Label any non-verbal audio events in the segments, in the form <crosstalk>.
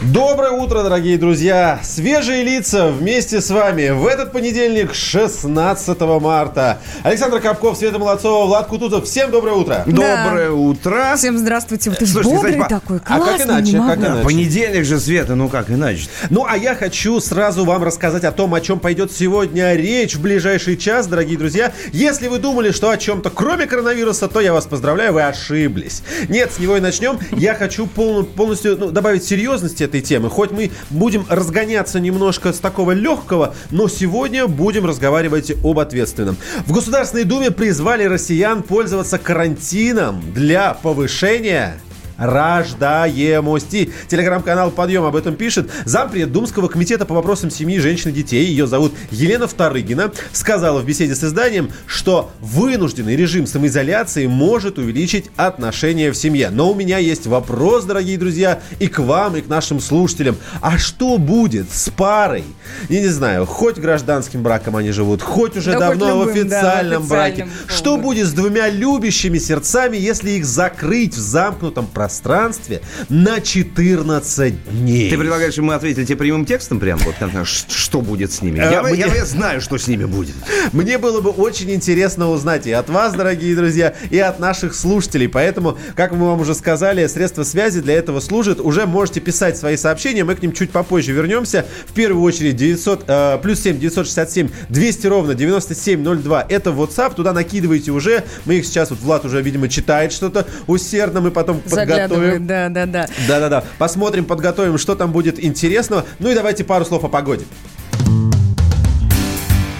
Доброе утро, дорогие друзья! Свежие лица вместе с вами в этот понедельник, 16 марта. Александр Капков, Света Молодцова, Влад Кутузов. Всем доброе утро! Да. Доброе утро. Всем здравствуйте. Вот ты Слушайте, бодрый кстати, такой, а как классный, иначе, не как иначе? Понедельник же, Света, ну как иначе? Ну, а я хочу сразу вам рассказать о том, о чем пойдет сегодня речь в ближайший час, дорогие друзья. Если вы думали, что о чем-то кроме коронавируса, то я вас поздравляю, вы ошиблись. Нет, с него и начнем. Я хочу пол- полностью ну, добавить серьезности этой темы. Хоть мы будем разгоняться немножко с такого легкого, но сегодня будем разговаривать об ответственном. В Государственной Думе призвали россиян пользоваться карантином для повышения рождаемости. Телеграм-канал «Подъем» об этом пишет. Зампред Думского комитета по вопросам семьи, женщин и детей, ее зовут Елена Вторыгина, сказала в беседе с изданием, что вынужденный режим самоизоляции может увеличить отношения в семье. Но у меня есть вопрос, дорогие друзья, и к вам, и к нашим слушателям. А что будет с парой? Я не знаю, хоть гражданским браком они живут, хоть уже Да хоть давно в любым, да, в официальном браке. официальном Что будет с двумя любящими сердцами, если их закрыть в замкнутом пространстве на 14 дней? Ты предлагаешь, чтобы мы ответили тебе прямым текстом прям вот что будет с ними? Э, Я, мне- я- я знаю, что с ними будет. Мне было бы очень интересно узнать и от вас, дорогие друзья, и от наших слушателей. Поэтому, как мы вам уже сказали, средства связи для этого служат. Уже можете писать свои сообщения, мы к ним чуть попозже вернемся. В первую очередь 900, э, плюс 7 967 200 ровно 9702. Это WhatsApp, туда накидывайте уже. Мы их сейчас, вот Влад уже, видимо, читает что-то усердно, мы потом Заглядывает, подготовим. да, да, да. Да-да-да. Посмотрим, подготовим, что там будет интересного. Ну и давайте пару слов о погоде.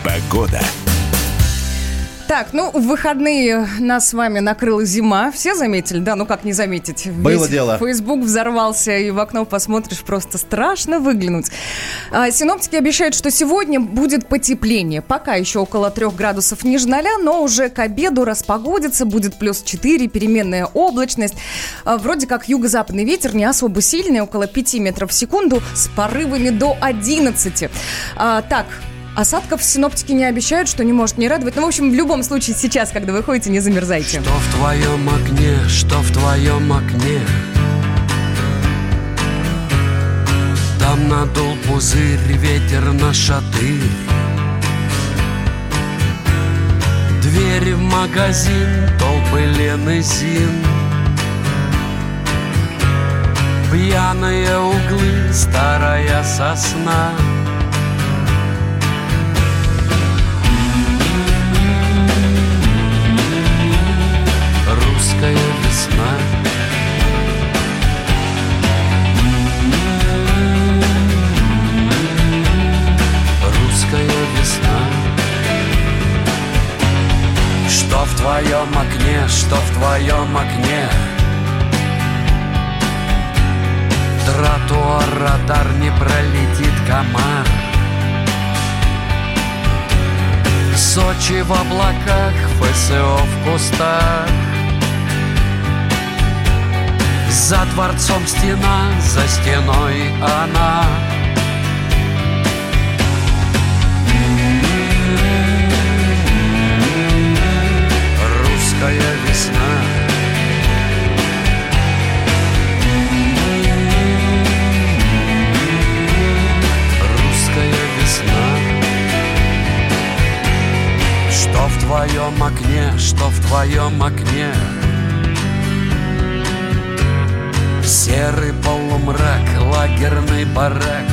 Погода. Так, ну, в выходные нас с вами накрыла зима. Все заметили? Да, ну как не заметить? Было Весь дело. Фейсбук взорвался, и в окно посмотришь, просто страшно выглянуть. А, синоптики обещают, что сегодня будет потепление. Пока еще около 3 градусов ниже ноля, но уже к обеду распогодится, будет плюс 4, переменная облачность. А, вроде как юго-западный ветер не особо сильный, около 5 метров в секунду, с порывами до 11. А, так, Осадков синоптики не обещают, что не может не радовать. Ну, в общем, в любом случае, сейчас, когда вы ходите, не замерзайте. Что в твоем окне, что в твоем окне? Там надул пузырь, ветер на шатырь. Двери в магазин, толпы Лены Зин. Пьяные углы, старая сосна Русская весна. Русская весна. Что в твоем окне, что в твоем окне? Тротуар, радар не пролетит комар. Сочи в облаках, ФСО в кустах За дворцом стена, за стеной она. Русская весна. Русская весна. Что в твоем окне, что в твоем окне Серый полумрак, лагерный барак.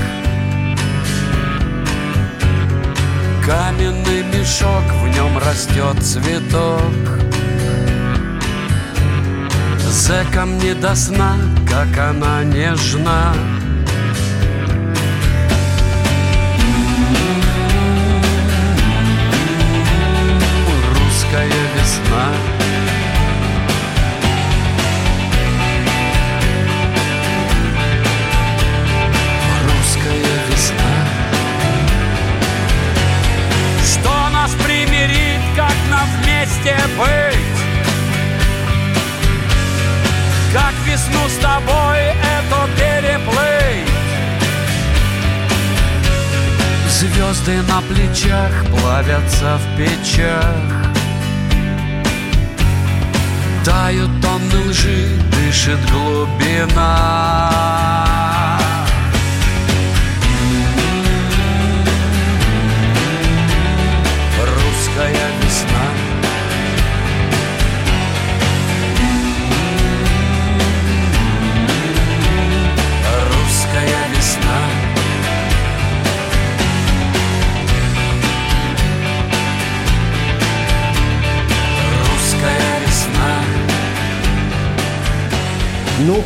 Каменный мешок, в нем растет цветок. Зэкам не до сна, как она нежна. Русская весна счастье быть. Как весну с тобой это переплыть. Звезды на плечах плавятся в печах. Тают тонны лжи, дышит глубина.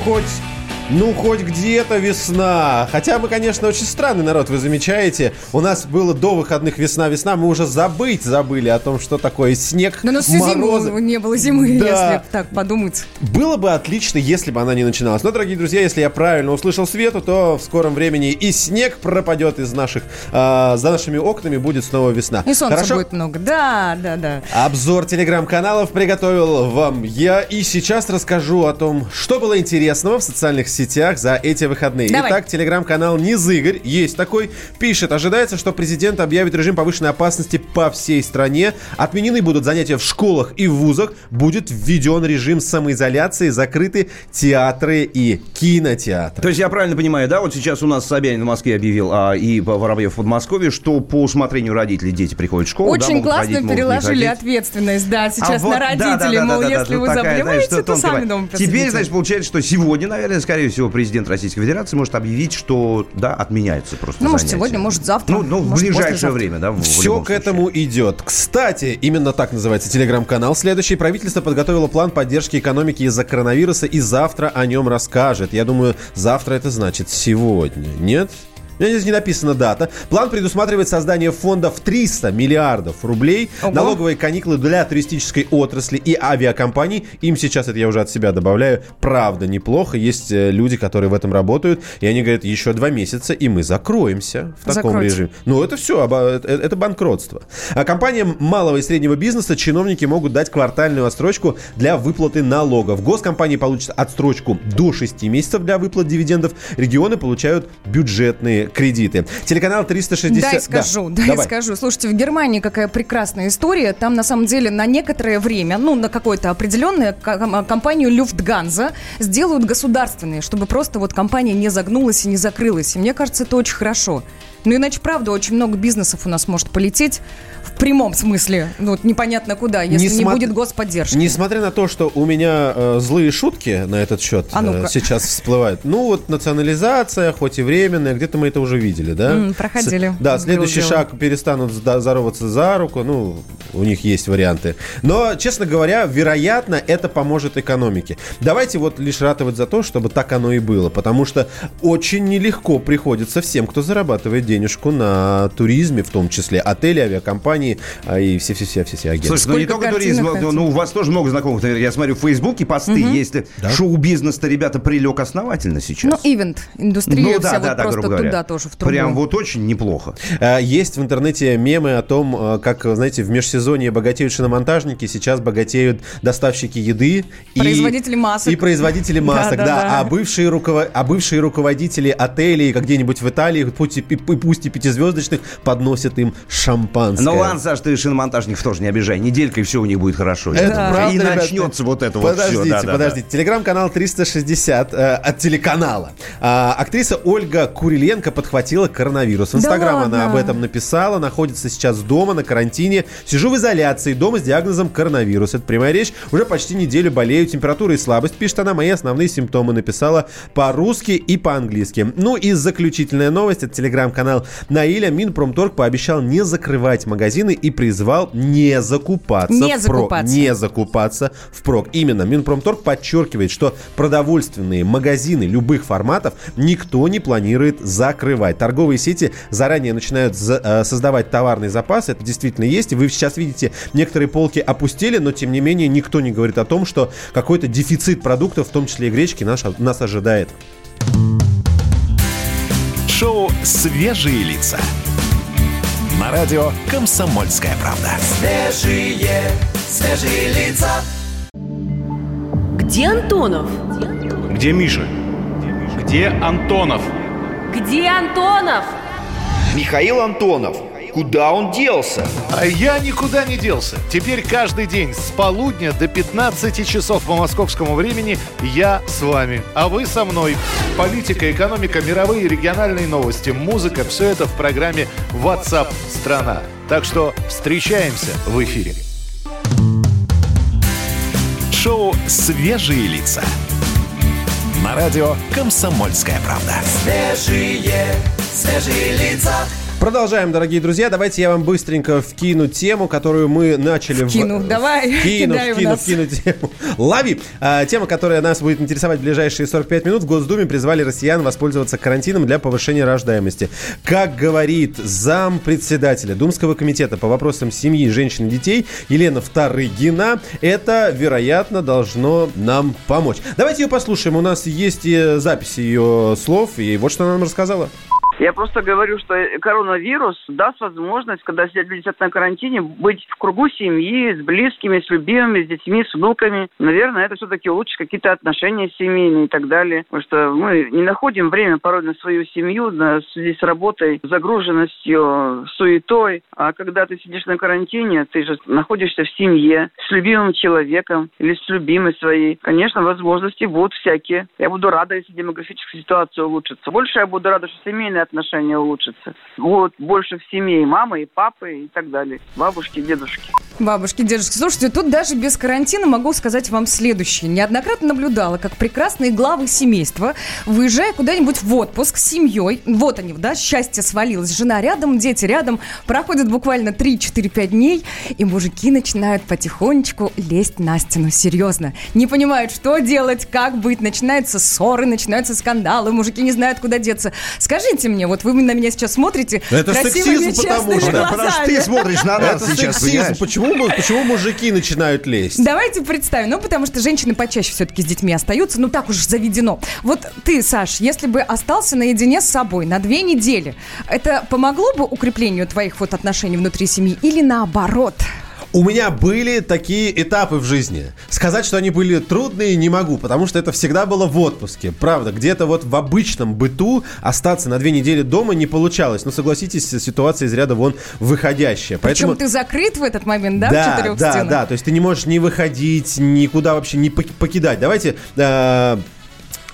Ну, хоть... Ну, хоть где-то весна. Хотя мы, конечно, очень странный народ, вы замечаете. У нас было до выходных весна-весна, мы уже забыть забыли о том, что такое снег, Да у нас всю зиму не было зимы, Да. если так подумать. Было бы отлично, если бы она не начиналась. Но, дорогие друзья, если я правильно услышал Свету, то в скором времени и снег пропадет из наших... а, за нашими окнами будет снова весна. И солнца Хорошо? будет много. Да, да, да. Обзор телеграм-каналов приготовил вам я. И сейчас расскажу о том, что было интересного в социальных сетях за эти выходные. Давай. Итак, телеграм-канал Низыгорь, есть такой, пишет, ожидается, что президент объявит режим повышенной опасности по всей стране. Отменены будут занятия в школах и в вузах. Будет введен режим самоизоляции, закрыты театры и кинотеатры. То есть я правильно понимаю, да, вот сейчас у нас Собянин в Москве объявил, а, и Воробьев в Подмосковье, что по усмотрению родителей дети приходят в школу. да, Очень могут классно ходить, переложили ответственность, да, сейчас А вот, на да, родителей, да, да, мол, да, да, если тут вы такая, заболеваете, знаешь, то сами дома Теперь, значит, получается, что сегодня, наверное, скорее всего, президент Российской Федерации может объявить, что, да, отменяются просто Ну, может, занятия. сегодня, может, завтра, Ну, ну в может, ближайшее послезавтра. время, да, в- в Все к этому идет. Кстати, именно так называется телеграм-канал. Следующий правительство подготовило план поддержки экономики из-за коронавируса и завтра о нем расскажет. Я думаю, завтра это значит сегодня. Нет? Здесь не написана дата. План предусматривает создание фонда в 300 миллиардов рублей, Ого. налоговые каникулы для туристической отрасли и авиакомпаний. Им сейчас, это я уже от себя добавляю, правда неплохо. Есть э, люди, которые в этом работают, и они говорят, еще два месяца, и мы закроемся в таком Закройте. режиме. Ну, это все, это банкротство. А компаниям малого и среднего бизнеса чиновники могут дать квартальную отсрочку для выплаты налогов. Госкомпании получат отсрочку до 6 месяцев для выплат дивидендов. Регионы получают бюджетные кредиты. Телеканал 360... Дай Да, скажу, дай давай. скажу. Слушайте, в Германии какая прекрасная история. Там, на самом деле, на некоторое время, ну, на какое-то определенное, ко- компанию Люфтганза сделают государственные, чтобы просто вот компания не загнулась и не закрылась. И мне кажется, это очень хорошо. Ну, иначе, правда, очень много бизнесов у нас может полететь в прямом смысле. Ну, вот непонятно куда, если не, смо- будет господдержки. Несмотря на то, что у меня э, злые шутки на этот счет А э, сейчас всплывают. Ну вот национализация, хоть и временная, где-то мы это уже видели, да? М, проходили. С- да, следующий дело. шаг перестанут здороваться за руку, ну, у них есть варианты. Но, честно говоря, вероятно, это поможет экономике. Давайте вот лишь ратовать за то, чтобы так оно и было, потому что очень нелегко приходится всем, кто зарабатывает денежку на туризме, в том числе отели, авиакомпании а, и все-все-все-все агентства. Слушай, ну не только туризм, картинок ну, у вас тоже много знакомых. Например, я смотрю в Фейсбуке посты, если шоу-бизнес-то, ребята, прилег основательно сейчас. Ну, ивент, индустрия, Ну, вся вот просто грубо туда тоже, в трубу. Прям вот очень неплохо. А, Есть в интернете мемы о том, а, как, знаете, в межсезонье богатеют шиномонтажники, сейчас богатеют доставщики еды. и- Производители масок. И производители <laughs> масок, да. Да-да-да. А, бывшие руково- а бывшие руководители отелей, как где-нибудь в Италии, пусть и, пи- пусть и пятизвездочных, подносят им шампанское. Ну ладно, Саш, ты шиномонтажников тоже не обижай. Неделька, и все у них будет хорошо. Это Да. правда, И ребят. начнется вот это вот Подождите, все. Да, да, да. подождите. Телеграм-канал 360 э, от телеканала. А, актриса Ольга Куриленко подхватила коронавирус. В Инстаграм она ладно? об этом написала. Находится сейчас дома на карантине. Сижу в изоляции дома с диагнозом коронавирус. Это прямая речь. Уже почти неделю болею. Температура и слабость. Пишет она. Мои основные симптомы написала по-русски и по-английски. Ну и заключительная новость. Это телеграм-канал Наиля. Минпромторг пообещал не закрывать магазины и призвал не закупаться. Не в про- закупаться. Не закупаться впрок. Именно Минпромторг подчеркивает, что продовольственные магазины любых форматов никто не планирует закрывать. Торговые сети заранее начинают за- э, создавать товарный запас. Это действительно есть. Вы сейчас видите, некоторые полки опустили, но тем не менее никто не говорит о том, что какой-то дефицит продуктов, в том числе и гречки, наш, нас ожидает. Шоу «Свежие лица». На радио «Комсомольская правда». Свежие, свежие лица. Где Антонов? Где Миша? Где Антонов? Где Антонов? Михаил Антонов. Куда он делся? А я никуда не делся. Теперь каждый день с полудня до 15 часов по московскому времени я с вами, а вы со мной. Политика, экономика, мировые и региональные новости, музыка – все это в программе WhatsApp страна. Так что встречаемся в эфире. Шоу «Свежие лица». На радио «Комсомольская правда». Продолжаем, дорогие друзья. Давайте я вам быстренько вкину тему, которую мы начали... в- Вкину, давай, Вкину, в вкину, вкину тему. Лови! А, тема, которая нас будет интересовать в ближайшие 45 минут. В Госдуме призвали россиян воспользоваться карантином для повышения рождаемости. Как говорит зам председателя Думского комитета по вопросам семьи, женщин и детей Елена Вторыгина, это, вероятно, должно нам помочь. Давайте ее послушаем. У нас есть и записи ее слов, и вот что она нам рассказала. Я просто говорю, что коронавирус даст возможность, когда все люди сидят на карантине, быть в кругу семьи, с близкими, с любимыми, с детьми, с внуками. Наверное, это все-таки улучшит какие-то отношения семейные и так далее. Потому что мы не находим время порой на свою семью на, связи с работой, загруженностью, суетой. А когда ты сидишь на карантине, ты же находишься в семье, с любимым человеком или с любимой своей. Конечно, возможности будут всякие. Я буду рада, если демографическая ситуация улучшится. Больше я буду рада, что семейные отношения улучшатся. Вот больше в семье и мамы, и папы, и так далее. Бабушки, дедушки. Бабушки, дедушки, слушайте, тут даже без карантина могу сказать вам следующее. Неоднократно наблюдала, как прекрасные главы семейства, выезжая куда-нибудь в отпуск с семьей, вот они, да, счастье свалилось, жена рядом, дети рядом, проходит буквально 3-4-5 дней, и мужики начинают потихонечку лезть на стену, серьезно. Не понимают, что делать, как быть, начинаются ссоры, начинаются скандалы, мужики не знают, куда деться. Скажите мне, вот вы на меня сейчас смотрите Это красивыми, сексизм, потому что- потому что ты смотришь на нас Это сейчас, сексизм. Почему, почему мужики начинают лезть? Давайте представим, ну, потому что женщины почаще все-таки с детьми остаются, ну, так уж заведено. Вот ты, Саш, если бы остался наедине с собой на две недели, это помогло бы укреплению твоих вот отношений внутри семьи или наоборот? У меня были такие этапы в жизни. Сказать, что они были трудные, не могу, потому что это всегда было в отпуске. Правда, где-то вот в обычном быту остаться на две недели дома не получалось. Но согласитесь, ситуация из ряда вон выходящая. Причем ты закрыт в этот момент, да, в да, четырех да, стенах? да. То есть ты не можешь не выходить, никуда вообще не пок- покидать. Давайте. э,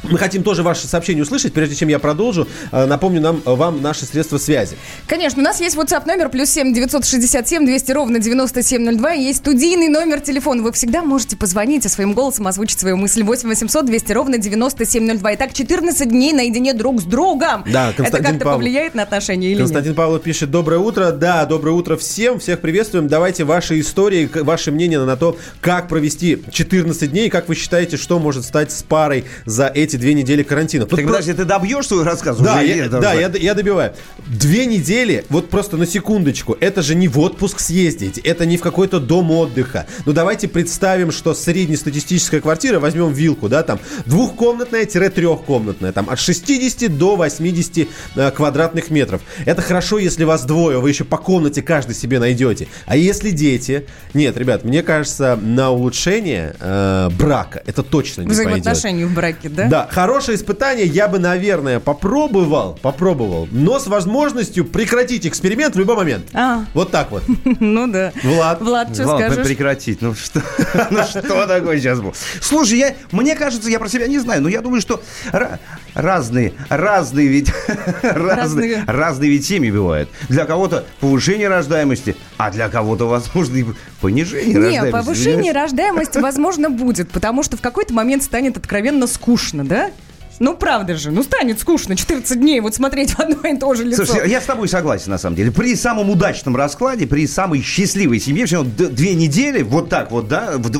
мы хотим тоже ваши сообщения услышать, прежде чем я продолжу. Э, Напомню нам, вам наши средства связи. Конечно, у нас есть WhatsApp номер плюс 7 967 200 ровно 9702. И есть студийный номер телефона. Вы всегда можете позвонить и своим голосом озвучить свою мысль. 8 800 200 ровно 9702. Итак, 14 дней наедине друг с другом. Да, Это Константин как-то Павлов. повлияет на отношения или Константин нет? Павлов пишет, доброе утро. Да, доброе утро всем, всех приветствуем. Давайте ваши истории, ваше мнение на то, как провести 14 дней, как вы считаете, что может стать с парой за эти две недели карантина. Тут Так про- подожди, ты добьешь свой рассказ Да, уже? я, это да я, я добиваю. Две недели, вот просто на секундочку, это же не в отпуск съездить, это не в какой-то дом отдыха. Ну давайте представим, что среднестатистическая квартира, возьмем вилку, да, там двухкомнатная-трехкомнатная, там от 60 до 80 э, квадратных метров. Это хорошо, если вас двое, вы еще по комнате каждый себе найдете. А если дети? Нет, ребят, мне кажется, на улучшение э, брака это точно не пойдет. Взаимоотношений в браке, да? Да, хорошее испытание я бы, наверное, попробовал, попробовал, но с возможностью прекратить эксперимент в любой момент. А. Вот так вот. <laughs> Ну да. Влад. Влад, что Ладно, скажешь? прекратить. Ну что, <laughs> ну что такое сейчас было? Слушай, я, мне кажется, я про себя не знаю, но я думаю, что ра- разные, разные ведь, <laughs> разные, Разные. ведь семьи бывают. Для кого-то повышение рождаемости, а для кого-то, возможно, и понижение рождаемости. повышение понимаешь? рождаемости, возможно, будет, потому что в какой-то момент станет откровенно скучно, да? Ну, правда же, ну станет скучно 14 дней вот смотреть в одно и то же лицо. Слушай, я с тобой согласен, на самом деле. При самом удачном раскладе, при самой счастливой семье, все две недели, вот так вот, да, вд-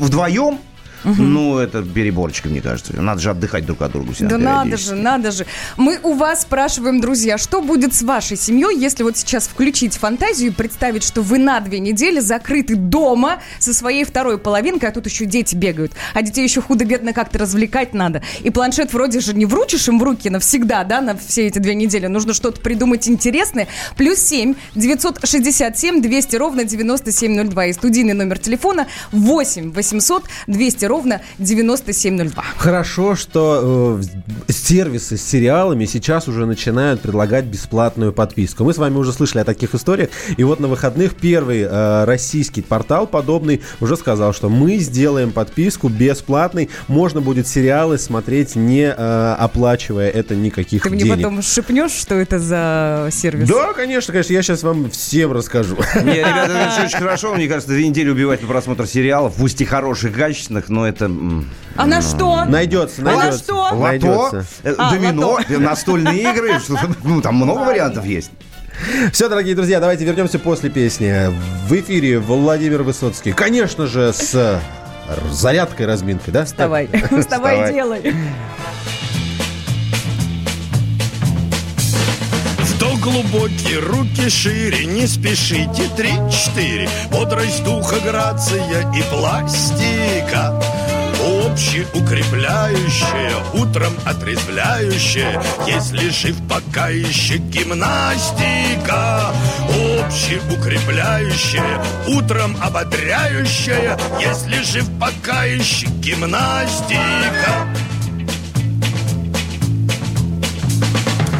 вдвоем, ну, это переборчик, мне кажется. Надо же отдыхать друг от друга. Да надо же, надо же. Мы у вас спрашиваем, друзья, что будет с вашей семьей, если вот сейчас включить фантазию и представить, что вы на две недели закрыты дома со своей второй половинкой, а тут еще дети бегают. А детей еще худо-бедно как-то развлекать надо. И планшет вроде же не вручишь им в руки навсегда, да, на все эти две недели. Нужно что-то придумать интересное. Плюс 7 967 200 ровно 9702. И студийный номер телефона 8 800 200 ровно ровно 9702. Хорошо, что э, сервисы с сериалами сейчас уже начинают предлагать бесплатную подписку. Мы с вами уже слышали о таких историях. И вот на выходных первый э, российский портал подобный уже сказал, что мы сделаем подписку бесплатной. Можно будет сериалы смотреть, не э, оплачивая это никаких Ты мне денег. потом шепнешь, что это за сервис? Да, конечно, конечно. Я сейчас вам всем расскажу. Не, ребята, это очень хорошо. Мне кажется, две недели убивать на просмотр сериалов, пусть и хороших, качественных, но это... м, А на что? Найдется, А на найдется. что? Лото, Найдется. э, А, домино, э, настольные игры, <laughs> ну, там много вариантов есть. Все, дорогие друзья, давайте вернемся после песни. В эфире Владимир Высоцкий. Конечно же, с зарядкой, разминкой, да? Вставай. <laughs> <laughs> Вставай Вставай. и делай. Вдох глубокий, руки шире, не спешите, три-четыре. Бодрость духа, грация и пластика. Общеукрепляющая, утром отрезвляющая, если жив пока еще гимнастика. Общеукрепляющая, утром ободряющая, если жив пока еще гимнастика.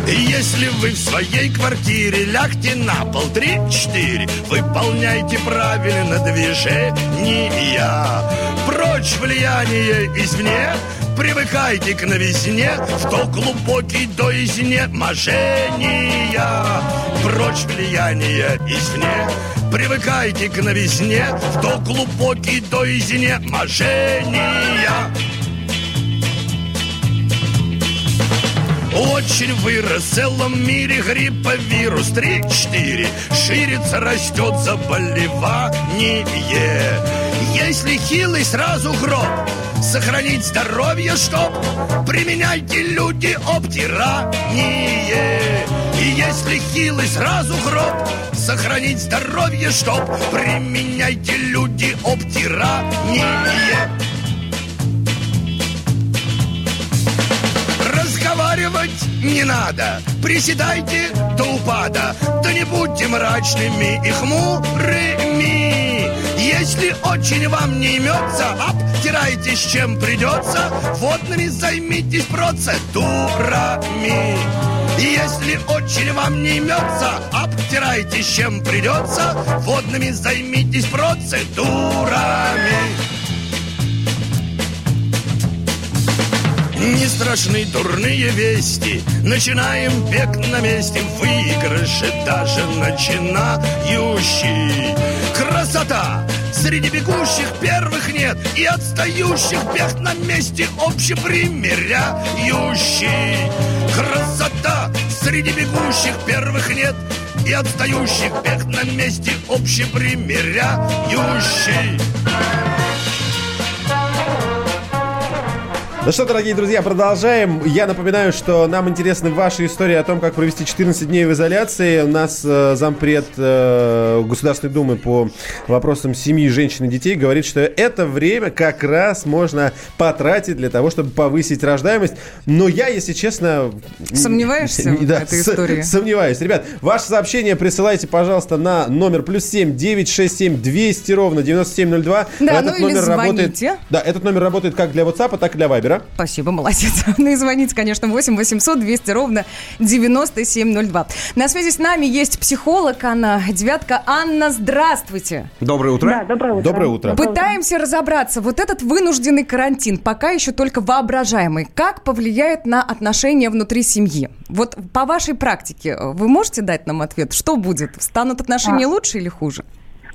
Если вы в своей квартире лягте на пол три-четыре, выполняйте правильно движения. Прочь влияние извне, привыкайте к новизне, что глубокий до изнеможения. Прочь влияние извне, привыкайте к новизне, что глубокий до изнеможения. Очень вырос в целом мире гриппа вирус 3-4 Ширится, растет заболевание Если хилый, сразу гроб. Сохранить здоровье, чтоб Применяйте люди обтирание И если хилый, сразу гроб. Сохранить здоровье, чтоб Применяйте люди обтирание Разговаривать не надо, приседайте до упада, да не будьте мрачными и хмурыми. Если очень вам не имется, обтирайтесь чем придется, водными займитесь процедурами. Если очень вам не имется, обтирайтесь чем придется, водными займитесь процедурами. Не страшны дурные вести. Начинаем бег на месте. Выигрыши даже начинающий Красота! Среди бегущих первых нет. И отстающих бег на месте Общепримеряющий Красота! Среди бегущих первых нет. И отстающих бег на месте Общепримеряющий Ну что, дорогие друзья, продолжаем. Я напоминаю, что нам интересны ваши истории о том, как провести 14 дней в изоляции. У нас э, зампред э, Государственной Думы по вопросам семьи, женщин и детей говорит, что это время как раз можно потратить для того, чтобы повысить рождаемость. Но я, если честно... Сомневаешься <laughs> в этой истории? Сомневаюсь. Ребят, ваше сообщение присылайте, пожалуйста, на номер плюс 7 967 200 ровно 9702. Да, ну или работает, да, этот номер работает как для WhatsApp, так и для Viber. Спасибо, молодец. <laughs> Ну и звоните, конечно, 8 800 200 ровно 9702. На связи с нами есть психолог Анна Девятка. Анна, здравствуйте. Доброе утро. Да, доброе утро. Доброе утро. Пытаемся разобраться. Вот этот вынужденный карантин, пока еще только воображаемый, как повлияет на отношения внутри семьи? Вот по вашей практике вы можете дать нам ответ? Что будет? Станут отношения А. лучше или хуже?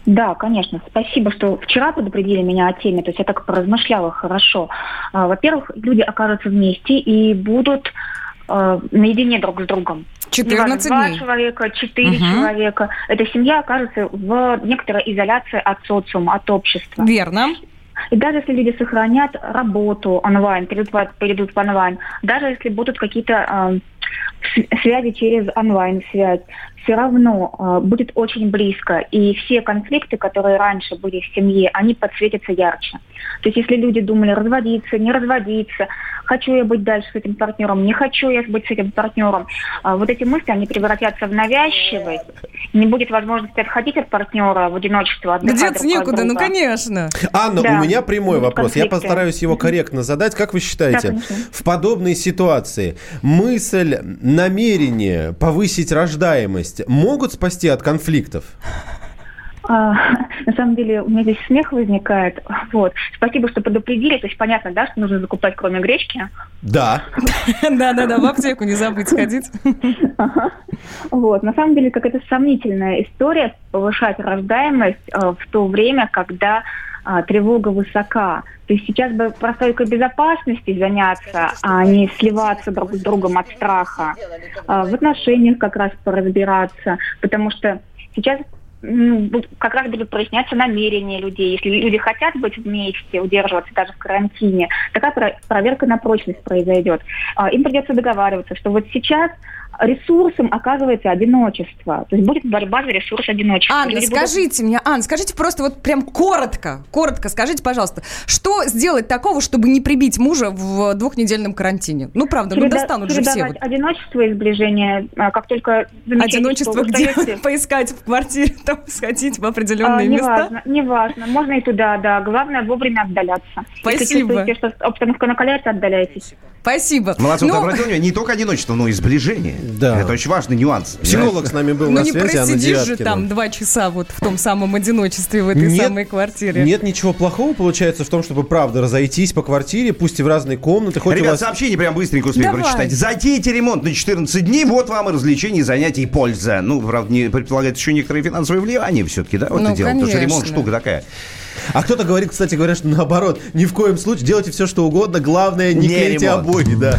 Да, конечно. Спасибо, что вчера предупредили меня о теме. То есть я так поразмышляла хорошо. А, Во-первых, люди окажутся вместе и будут э, наедине друг с другом. 14 Неважно, дней. Два человека, четыре Мгм. человека. Эта семья окажется в некоторой изоляции от социума, от общества. Верно. И даже если люди сохранят работу онлайн, перейдут, перейдут в онлайн, даже если будут какие-то э, с- связи через онлайн-связь, все равно э, будет очень близко, и все конфликты, которые раньше были в семье, они подсветятся ярче. То есть если люди думали разводиться, не разводиться, хочу я быть дальше с этим партнером, не хочу я быть с этим партнером, э, вот эти мысли, они превратятся в навязчивость, не будет возможности отходить от партнера в одиночество, от некуда, ну конечно. Анна, Да. у меня прямой Будут вопрос. Я конфликты. постараюсь его корректно задать. Как вы считаете, Да, конечно. в подобной ситуации мысль, намерение повысить рождаемость могут спасти от конфликтов? А, на самом деле у меня здесь смех возникает. Вот. Спасибо, что предупредили. То есть понятно, да, что нужно закупать кроме гречки. Да. Да-да-да, в аптеку не забыть сходить. Вот. На самом деле, какая-то сомнительная история повышать рождаемость э, в то время, когда а, тревога высока. То есть сейчас бы простойкой безопасности заняться, а не сливаться друг с другом от страха. А, в отношениях как раз поразбираться, потому что сейчас бу- как раз будут проясняться намерения людей. Если люди хотят быть вместе, удерживаться даже в карантине, такая про- проверка на прочность произойдет. А, Им придется договариваться, что вот сейчас ресурсом оказывается одиночество. То есть будет борьба за ресурс одиночества. Анна, Люди будут- скажите мне, Анна, скажите просто вот прям коротко, коротко скажите, пожалуйста, что сделать такого, чтобы не прибить мужа в двухнедельном карантине? Ну, правда, ну череда- достанут же все. вот. одиночество и сближение, а, как только Одиночество где? устаете, <laughs> Поискать в квартире, <laughs> там сходить в а, определенные места? неважно, неважно. Можно и туда, да. Главное вовремя отдаляться. Если Спасибо. чувствуете, что обстановка накаляется, отдаляйтесь. Спасибо. Молодцы, Ну, обратил внимание, не только одиночество, но и сближение. Да. Это очень важный нюанс. Психолог с нами был ну на не связи, Анна просидишь же там два часа вот в том самом одиночестве в этой Нет. самой квартире. Нет ничего плохого, получается, в том, чтобы, правда, разойтись по квартире, пусть и в разные комнаты, хоть Ребят, вас... сообщение прям быстренько успеем Давай. прочитать. Затейте ремонт на 14 дней, вот вам и развлечения, занятия и польза. Ну, правда, не предполагает еще некоторое финансовое влияние все-таки, да, вот Ну, это дело. Потому что ремонт штука такая. А кто-то говорит, кстати говоря, что наоборот, ни в коем случае делайте все, что угодно, главное, не, Не клейте ремонт. обои, да.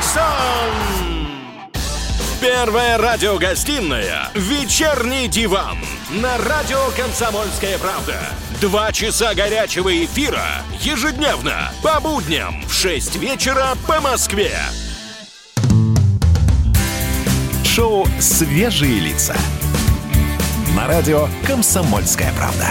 Фридриксон. Первая радиогостинная «Вечерний диван» на радио «Комсомольская правда». Два часа горячего эфира ежедневно по будням в 6 вечера по Москве. Шоу «Свежие лица». На радио «Комсомольская правда».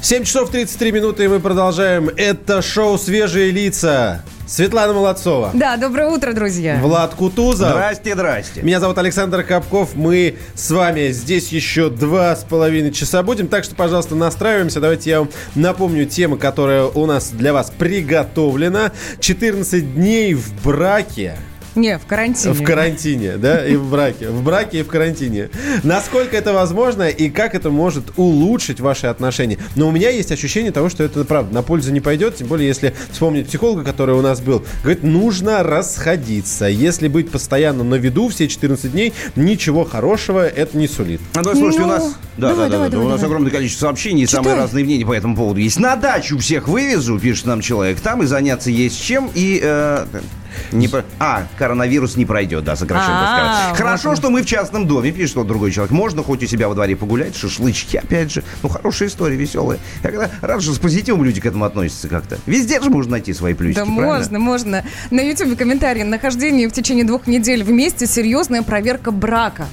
7 часов 33 минуты, и мы продолжаем. Это шоу «Свежие лица». Светлана Молодцова. Да, доброе утро, друзья. Влад Кутузов. Здрасте, здрасте. Меня зовут Александр Капков. Мы с вами здесь еще два с половиной часа будем. Так что, пожалуйста, настраиваемся. Давайте я вам напомню тему, которая у нас для вас приготовлена. 14 дней в браке. Не, в карантине. В карантине, да, и в браке. В браке и в карантине. Насколько это возможно и как это может улучшить ваши отношения. Но у меня есть ощущение того, что это, правда, на пользу не пойдет. Тем более, если вспомнить психолога, который у нас был. Говорит, нужно расходиться. Если быть постоянно на виду все 14 дней, ничего хорошего это не сулит. Ну, давай, слушайте, у Ну, нас, да, давай, да, да, давай, да, давай, у нас огромное количество сообщений и самые разные мнения по этому поводу есть. На дачу всех вывезу, пишет нам человек, там и заняться есть чем, и... э, не по- А, коронавирус не пройдет, да, сокращенно А, сказать. вот Хорошо, он. что мы в частном доме, пишет вот другой человек. Можно хоть у себя во дворе погулять, шашлычки, опять же. Ну, хорошая история, веселая. Я когда рад, что с позитивом люди к этому относятся как-то. Везде же можно найти свои плюсики, Да правильно? можно, можно. На YouTube комментарий. Нахождение в течение двух недель вместе – серьезная проверка брака.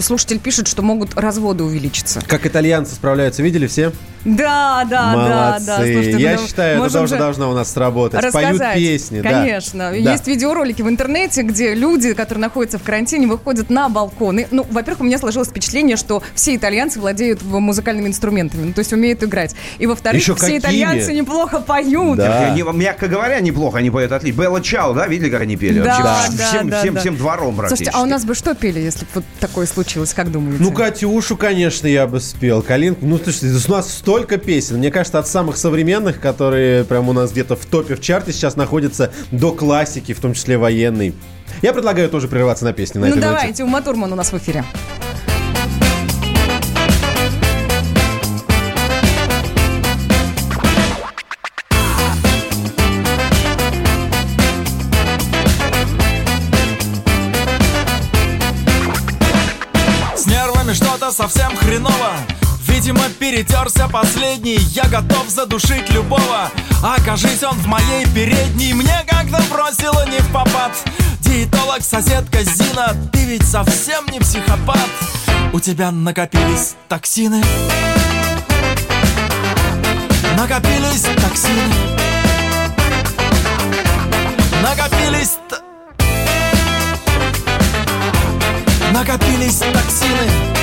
Слушатель пишет, что могут разводы увеличиться. Как итальянцы справляются, видели все? Да, да, Молодцы. да, да. Слушайте, Я ну, считаю, это тоже же должно у нас сработать. Поют рассказать. песни, да. Конечно. Да. Есть видеоролики в интернете, где люди, которые находятся в карантине, выходят на балконы. Ну, во-первых, у меня сложилось впечатление, что все итальянцы владеют музыкальными инструментами, ну, то есть умеют играть. И во-вторых, Еще все какими? итальянцы неплохо поют. Да. Не- мягко говоря, неплохо они поют отлично. Белла Чао, да, видели, как они пели? Да, Вообще, да, всем, да, всем, да. всем двором практически. Слушайте, а у нас бы что пели, если бы вот такое случилось, как думаете? Ну, Катюшу, конечно, я бы спел. Калинку. Ну, слушайте, у нас столько песен. Мне кажется, от самых современных, которые прям у нас где-то в топе в чарте сейчас находятся, до классики, в том числе военной. Я предлагаю тоже прерываться на песни на ну этой ноте. давайте, Ума Турман у нас в эфире. Совсем хреново. Видимо, перетерся последний Я готов задушить любого. Окажись он в моей передней Мне как-то бросило не в попад. Диетолог, соседка Зина Ты ведь совсем не психопат. У тебя накопились токсины. Накопились токсины. Накопились Накопились токсины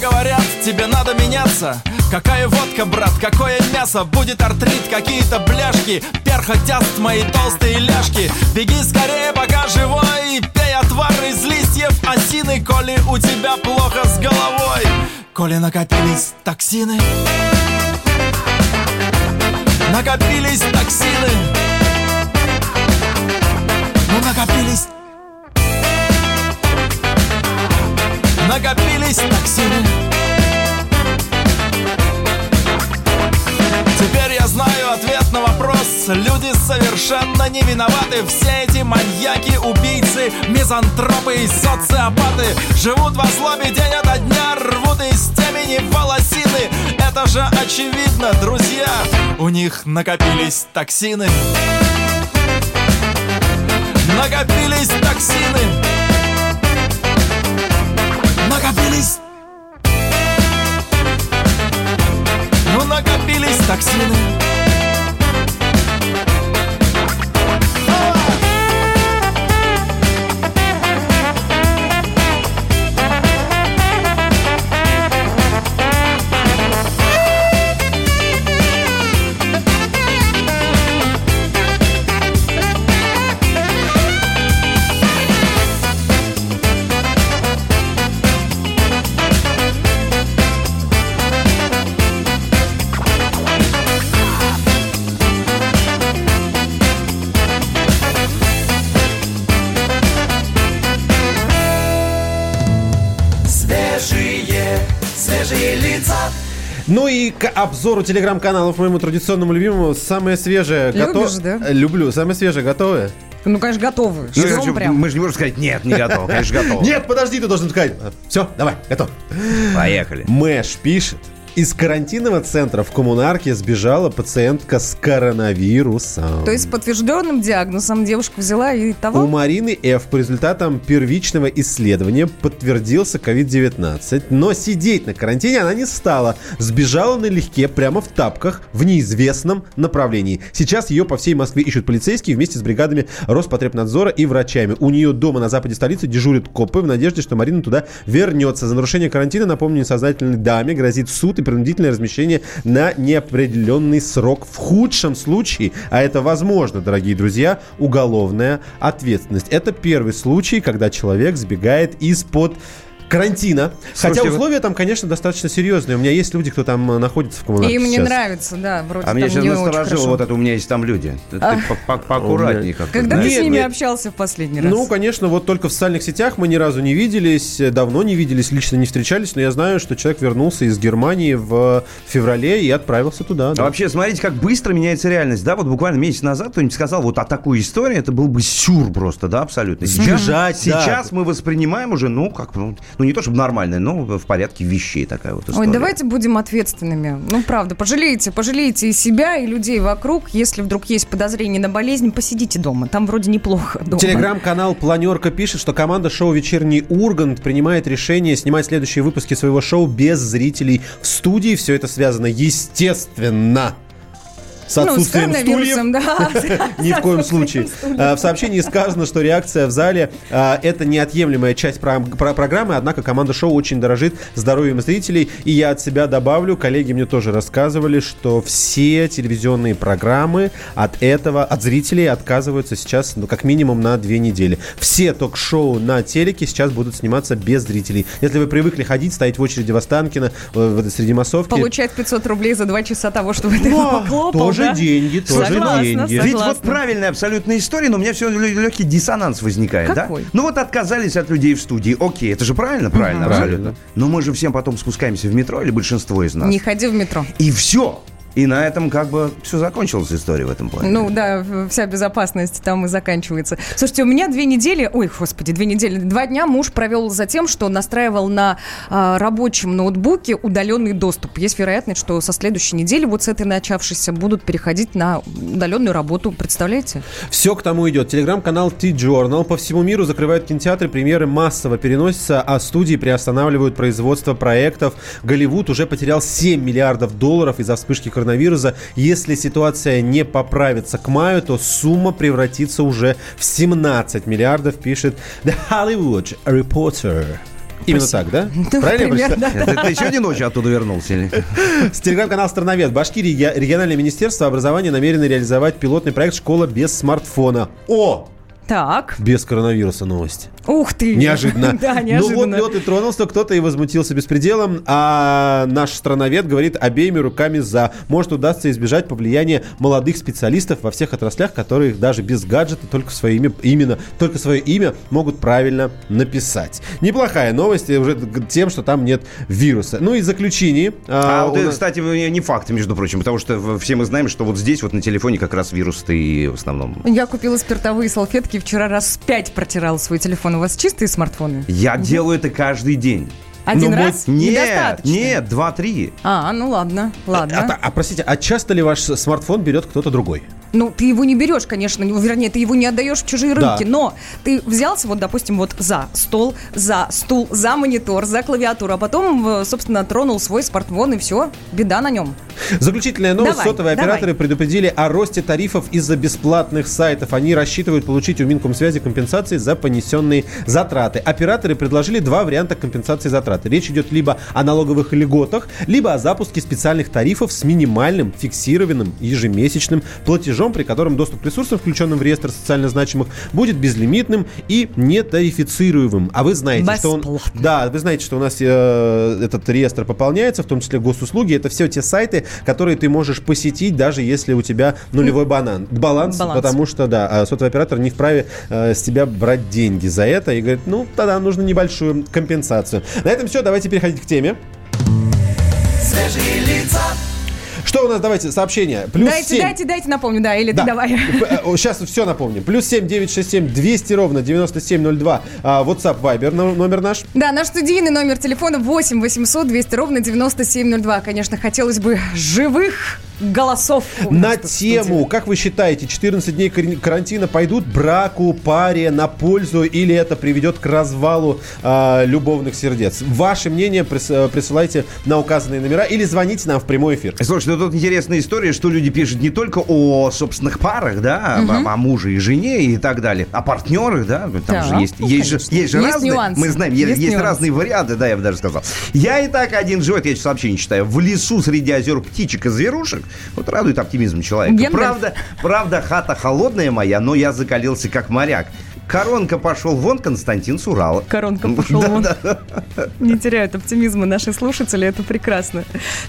Говорят, тебе надо меняться. Какая водка, брат, какое мясо? Будет артрит, какие-то бляшки. Перхоть аст мои толстые ляжки. Беги скорее, пока живой. Пей отвар из листьев осины Коли у тебя плохо с головой. Коли накопились токсины. Накопились токсины. Ну накопились Накопились токсины Теперь я знаю ответ на вопрос. Люди совершенно не виноваты. Все эти маньяки, убийцы, мизантропы и социопаты Живут во злобе день ото дня Рвут из темени волосины. Это же очевидно, друзья. У них накопились токсины. Накопились токсины Накопились. Ну накопились токсины Ну и к обзору телеграм-каналов моему традиционному любимому самое свежее. Любишь, да? Э, Люблю. Самое свежее. Готовы? Ну, конечно, готовы. Ну, зачем? прям. Мы же не можем сказать, нет, не готов. Конечно, <laughs> готов. Нет, подожди, ты должен сказать. Все, давай, готов. Поехали. Мэш пишет. Из карантинного центра в коммунарке сбежала пациентка с коронавирусом. То есть с подтвержденным диагнозом девушка взяла и У того. Марины Ф. по результатам первичного исследования подтвердился COVID-19, но сидеть на карантине она не стала. Сбежала налегке прямо в тапках в неизвестном направлении. Сейчас ее по всей Москве ищут полицейские вместе с бригадами Роспотребнадзора и врачами. У нее дома на западе столицы дежурят копы в надежде, что Марина туда вернется. За нарушение карантина, напомню, несознательной даме грозит суд и принудительное размещение на неопределенный срок. В худшем случае, а это возможно, дорогие друзья, уголовная ответственность. Это первый случай, когда человек сбегает из-под карантина. Хотя Слушайте, условия там, конечно, достаточно серьезные. У меня есть люди, кто там э, находится в коммунарке Им не нравится, да, вроде А меня сейчас насторожило вот это, у меня есть там люди. Ты по- по- поаккуратнее как-то. Когда знаешь. ты с ними нет. общался в последний раз? Ну, конечно, вот только в социальных сетях мы ни разу не виделись, давно не виделись, лично не встречались, но я знаю, что человек вернулся из Германии в феврале и отправился туда. А да. вообще, смотрите, как быстро меняется реальность, да? Вот буквально месяц назад кто-нибудь сказал вот о такой истории, это был бы сюр просто, да, абсолютно. Сейчас, Сбежать, да. сейчас мы воспринимаем уже, ну, как, ну, ну, не то чтобы нормально, но в порядке вещей такая вот история. Ой, давайте будем ответственными. Ну, правда, пожалейте, пожалейте и себя, и людей вокруг. Если вдруг есть подозрение на болезнь, посидите дома. Там вроде неплохо дома. Телеграм-канал Планерка пишет, что команда шоу «Вечерний Ургант» принимает решение снимать следующие выпуски своего шоу без зрителей в студии. Все это связано, естественно, с отсутствием Ну, с стульев. да. <laughs> Ни в коем случае. А, В сообщении сказано, что реакция в зале а, это неотъемлемая часть про- про- программы, однако команда шоу очень дорожит здоровьем зрителей. И я от себя добавлю, коллеги мне тоже рассказывали, что все телевизионные программы от этого, от зрителей отказываются сейчас, ну, как минимум на две недели. Все ток-шоу на телеке сейчас будут сниматься без зрителей. Если вы привыкли ходить, стоять в очереди в Останкино, э, среди массовки... Получать 500 рублей за два часа того, что ты О, хлопал, тоже да? деньги, тоже Согласна, деньги. Ведь согласна. вот правильная абсолютная история, но у меня все легкий диссонанс возникает, Какой? да? Ну вот отказались от людей в студии. Окей, это же правильно, правильно, Мгм. абсолютно. Правильно. Но мы же всем потом спускаемся в метро, или большинство из нас. Не ходи в метро. И все. И на этом как бы все закончилась история в этом плане. Ну да, вся безопасность там и заканчивается. Слушайте, у меня две недели, ой, господи, две недели, два дня муж провел за тем, что настраивал на а, рабочем ноутбуке удаленный доступ. Есть вероятность, что со следующей недели, вот с этой начавшейся, будут переходить на удаленную работу. Представляете? Все к тому идет. Телеграм-канал T-Journal по всему миру закрывают кинотеатры, премьеры массово переносятся, а студии приостанавливают производство проектов. Голливуд уже потерял 7 миллиардов долларов из-за вспышки коронавируса. Если ситуация не поправится к маю, то сумма превратится уже в 17 миллиардов, пишет The Hollywood Reporter. Именно так, да? Ну, Правильно я примерно, прочитал? Это ты сегодня ночью оттуда вернулся? или? С <laughs> телеграм-канал «Страновед». Башкирия реги- региональное министерство образования намерены реализовать пилотный проект «Школа без смартфона». О! Так, Без коронавируса новость. Ух ты. Неожиданно. <laughs> Да, Ну вот неожиданно. лед и тронулся, кто-то и возмутился беспределом, а наш страновед говорит обеими руками за. Может удастся избежать повлияния молодых специалистов во всех отраслях, которые даже без гаджета только свое имя, именно, только свое имя могут правильно написать. Неплохая новость, и уже тем, что там нет вируса. Ну и в заключении... А, у вот это, нас- кстати, не факт, между прочим, потому что все мы знаем, что вот здесь вот на телефоне как раз вирус-то и в основном. Я купила спиртовые салфетки, вчера раз пять протирала свой телефон. У вас чистые смартфоны? Я делаю это каждый день. Один Ну, мой- раз? Нет, Недостаточно. нет, два-три. А, ну ладно, ладно. А, та- а, простите, а часто ли ваш смартфон берет кто-то другой? Ну, ты его не берешь, конечно, вернее, ты его не отдаешь в чужие Да. руки, но ты взялся, вот, допустим, вот за стол, за стул, за монитор, за клавиатуру, а потом, э, собственно, тронул свой смартфон, и все, беда на нем. Заключительная новость. Давай, Сотовые давай. операторы предупредили о росте тарифов из-за бесплатных сайтов. Они рассчитывают получить у Минкомсвязи компенсации за понесенные затраты. Операторы предложили два варианта компенсации затрат. Речь идет либо о налоговых льготах, либо о запуске специальных тарифов с минимальным фиксированным ежемесячным платежом, при котором доступ к ресурсам, включенным в реестр социально значимых, будет безлимитным и нетарифицируемым. А вы знаете, что он... Бесплатно. Да, вы знаете, что у нас э, этот реестр пополняется, в том числе госуслуги. Это все те сайты, которые ты можешь посетить, даже если у тебя нулевой банан, баланс, Баланс. потому что, да, а сотовый оператор не вправе э, с тебя брать деньги за это. И говорит, ну, тогда нужно небольшую компенсацию. На этом все, давайте переходить к теме. Свежие лица. Что у нас, давайте, сообщение. Плюс дайте, 7. дайте, дайте напомню, да, или Да. ты давай. Сейчас все напомним. Плюс 7 967 200 ровно 9702. А, WhatsApp Viber но- номер наш. Да, наш студийный номер телефона 8 800 200 ровно 9702. Конечно, хотелось бы живых голосов. На тему, как вы считаете, 14 дней кар- карантина пойдут браку, паре на пользу или это приведет к развалу а, любовных сердец? Ваше мнение прис- э, присылайте на указанные номера или звоните нам в прямой эфир. Слушай, ну тут интересная история, что люди пишут не только о собственных парах, да, о, о муже и жене и так далее, о партнерах, да, там Да, же есть, ну, есть, же, есть же Есть разные, нюансы. мы знаем, есть, Есть есть нюансы. разные варианты, да, я бы даже сказал. Я и так один живет, я сейчас сообщение читаю, в лесу среди озер птичек и зверушек, вот радует оптимизм человека. Гендальф. Правда, правда, хата холодная моя, но я закалился как моряк. Коронка пошел вон, Константин с Урала. Коронка <laughs> пошел вон. Не теряют оптимизма наши слушатели, это прекрасно.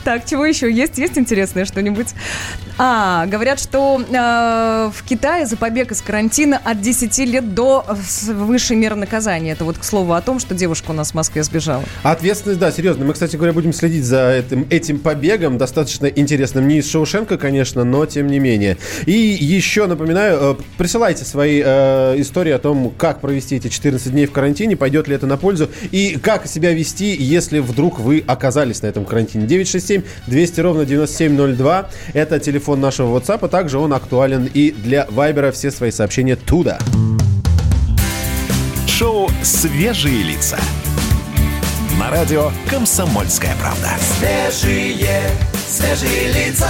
Так, чего еще есть? Есть интересное что-нибудь? А, говорят, что э, в Китае за побег из карантина от 10 лет до высшей меры наказания. Это вот к слову о том, что девушка у нас в Москве сбежала. Ответственность, да, серьезно. Мы, кстати говоря, будем следить за этим, этим побегом. Достаточно интересным. Не из Шоушенка, конечно, но тем не менее. И еще напоминаю, э, присылайте свои э, истории о том, как провести эти 14 дней в карантине, пойдет ли это на пользу, и как себя вести, если вдруг вы оказались на этом карантине. 967 200 ровно 9702. Это телефон нашего WhatsApp, а также он актуален и для Вайбера. Все свои сообщения туда. Шоу «Свежие лица». На радио «Комсомольская правда». Свежие, свежие лица.